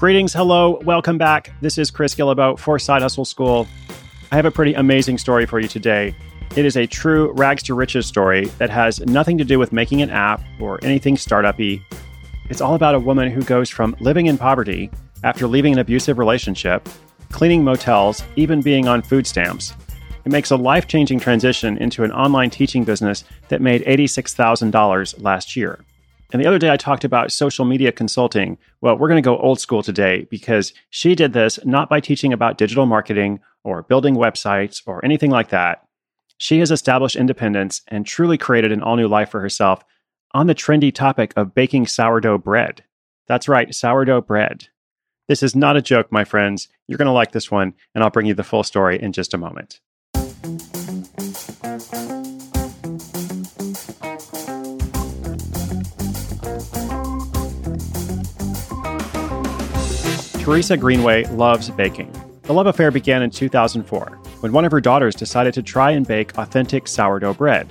Greetings, hello, welcome back. This is Chris Guillebeau for Side Hustle School. I have a pretty amazing story for you today. It is a true rags to riches story that has nothing to do with making an app or anything startup y. It's all about a woman who goes from living in poverty after leaving an abusive relationship, cleaning motels, even being on food stamps. It makes a life changing transition into an online teaching business that made $86,000 last year. And the other day I talked about social media consulting. Well, we're going to go old school today because she did this not by teaching about digital marketing or building websites or anything like that. She has established independence and truly created an all new life for herself on the trendy topic of baking sourdough bread. That's right, sourdough bread. This is not a joke, my friends. You're going to like this one, and I'll bring you the full story in just a moment. Teresa Greenway loves baking. The love affair began in 2004 when one of her daughters decided to try and bake authentic sourdough bread.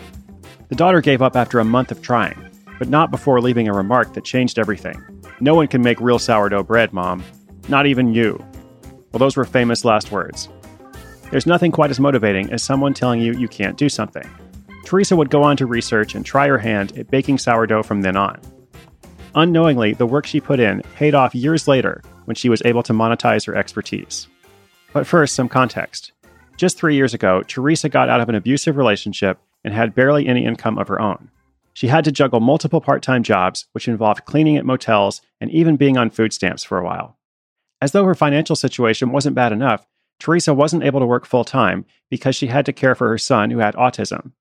The daughter gave up after a month of trying, but not before leaving a remark that changed everything. No one can make real sourdough bread, Mom. Not even you. Well, those were famous last words. There's nothing quite as motivating as someone telling you you can't do something. Teresa would go on to research and try her hand at baking sourdough from then on. Unknowingly, the work she put in paid off years later when she was able to monetize her expertise. But first, some context. Just three years ago, Teresa got out of an abusive relationship and had barely any income of her own. She had to juggle multiple part time jobs, which involved cleaning at motels and even being on food stamps for a while. As though her financial situation wasn't bad enough, Teresa wasn't able to work full time because she had to care for her son who had autism.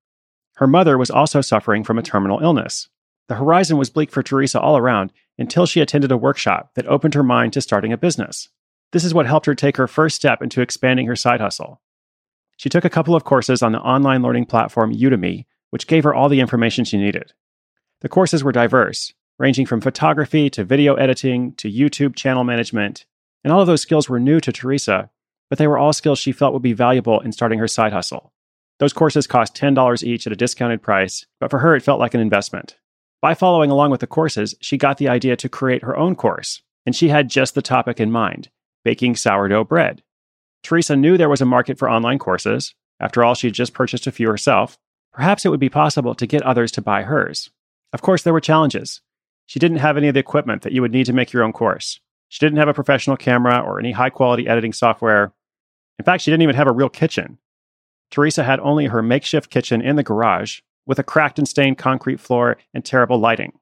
Her mother was also suffering from a terminal illness. The horizon was bleak for Teresa all around until she attended a workshop that opened her mind to starting a business. This is what helped her take her first step into expanding her side hustle. She took a couple of courses on the online learning platform Udemy, which gave her all the information she needed. The courses were diverse, ranging from photography to video editing to YouTube channel management, and all of those skills were new to Teresa, but they were all skills she felt would be valuable in starting her side hustle. Those courses cost $10 each at a discounted price, but for her it felt like an investment. By following along with the courses, she got the idea to create her own course, and she had just the topic in mind baking sourdough bread. Teresa knew there was a market for online courses. After all, she had just purchased a few herself. Perhaps it would be possible to get others to buy hers. Of course, there were challenges. She didn't have any of the equipment that you would need to make your own course. She didn't have a professional camera or any high quality editing software. In fact, she didn't even have a real kitchen. Teresa had only her makeshift kitchen in the garage with a cracked and stained concrete floor and terrible lighting.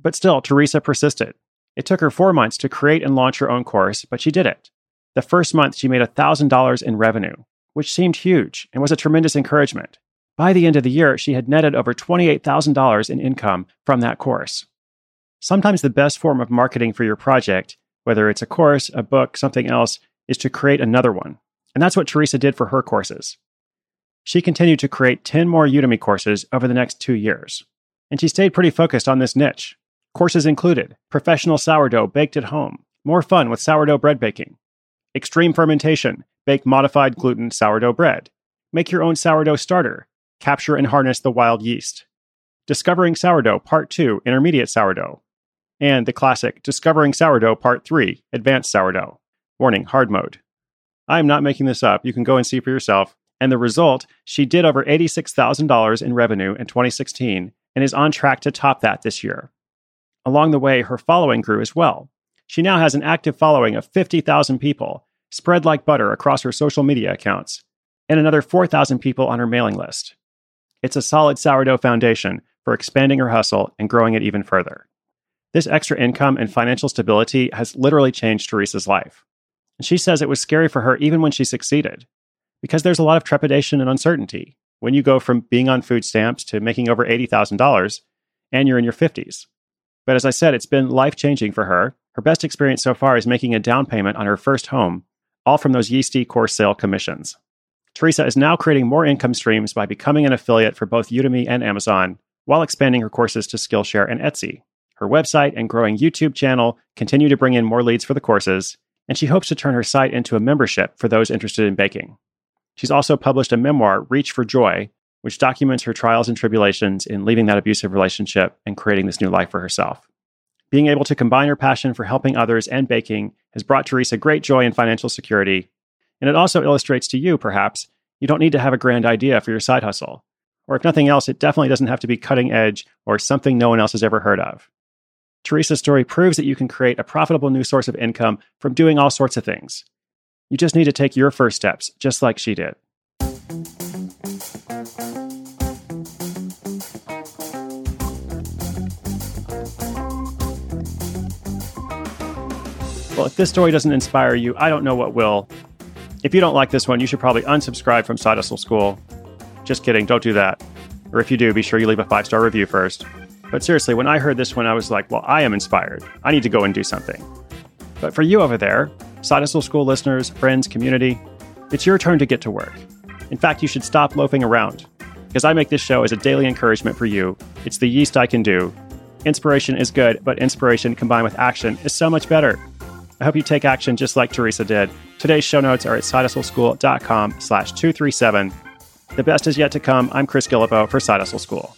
But still, Teresa persisted. It took her four months to create and launch her own course, but she did it. The first month, she made $1,000 in revenue, which seemed huge and was a tremendous encouragement. By the end of the year, she had netted over $28,000 in income from that course. Sometimes the best form of marketing for your project, whether it's a course, a book, something else, is to create another one. And that's what Teresa did for her courses. She continued to create 10 more Udemy courses over the next two years. And she stayed pretty focused on this niche. Courses included professional sourdough baked at home, more fun with sourdough bread baking, extreme fermentation, bake modified gluten sourdough bread, make your own sourdough starter, capture and harness the wild yeast, discovering sourdough part 2, intermediate sourdough, and the classic discovering sourdough part 3, advanced sourdough. Warning, hard mode. I am not making this up. You can go and see for yourself. And the result, she did over $86,000 in revenue in 2016 and is on track to top that this year. Along the way, her following grew as well. She now has an active following of 50,000 people, spread like butter across her social media accounts, and another 4,000 people on her mailing list. It's a solid sourdough foundation for expanding her hustle and growing it even further. This extra income and financial stability has literally changed Teresa's life. And she says it was scary for her even when she succeeded because there's a lot of trepidation and uncertainty when you go from being on food stamps to making over $80,000 and you're in your 50s. But as I said, it's been life changing for her. Her best experience so far is making a down payment on her first home, all from those yeasty course sale commissions. Teresa is now creating more income streams by becoming an affiliate for both Udemy and Amazon while expanding her courses to Skillshare and Etsy. Her website and growing YouTube channel continue to bring in more leads for the courses, and she hopes to turn her site into a membership for those interested in baking. She's also published a memoir, Reach for Joy, which documents her trials and tribulations in leaving that abusive relationship and creating this new life for herself. Being able to combine her passion for helping others and baking has brought Teresa great joy and financial security. And it also illustrates to you, perhaps, you don't need to have a grand idea for your side hustle. Or if nothing else, it definitely doesn't have to be cutting edge or something no one else has ever heard of. Teresa's story proves that you can create a profitable new source of income from doing all sorts of things. You just need to take your first steps, just like she did. Well, if this story doesn't inspire you, I don't know what will. If you don't like this one, you should probably unsubscribe from Side Hustle School. Just kidding, don't do that. Or if you do, be sure you leave a five star review first. But seriously, when I heard this one, I was like, well, I am inspired. I need to go and do something. But for you over there, Side Hustle School listeners, friends, community, it's your turn to get to work. In fact, you should stop loafing around. Because I make this show as a daily encouragement for you. It's the yeast I can do. Inspiration is good, but inspiration combined with action is so much better. I hope you take action just like Teresa did. Today's show notes are at sidehustleschool.com slash 237. The best is yet to come. I'm Chris Guillebeau for Side Hustle School.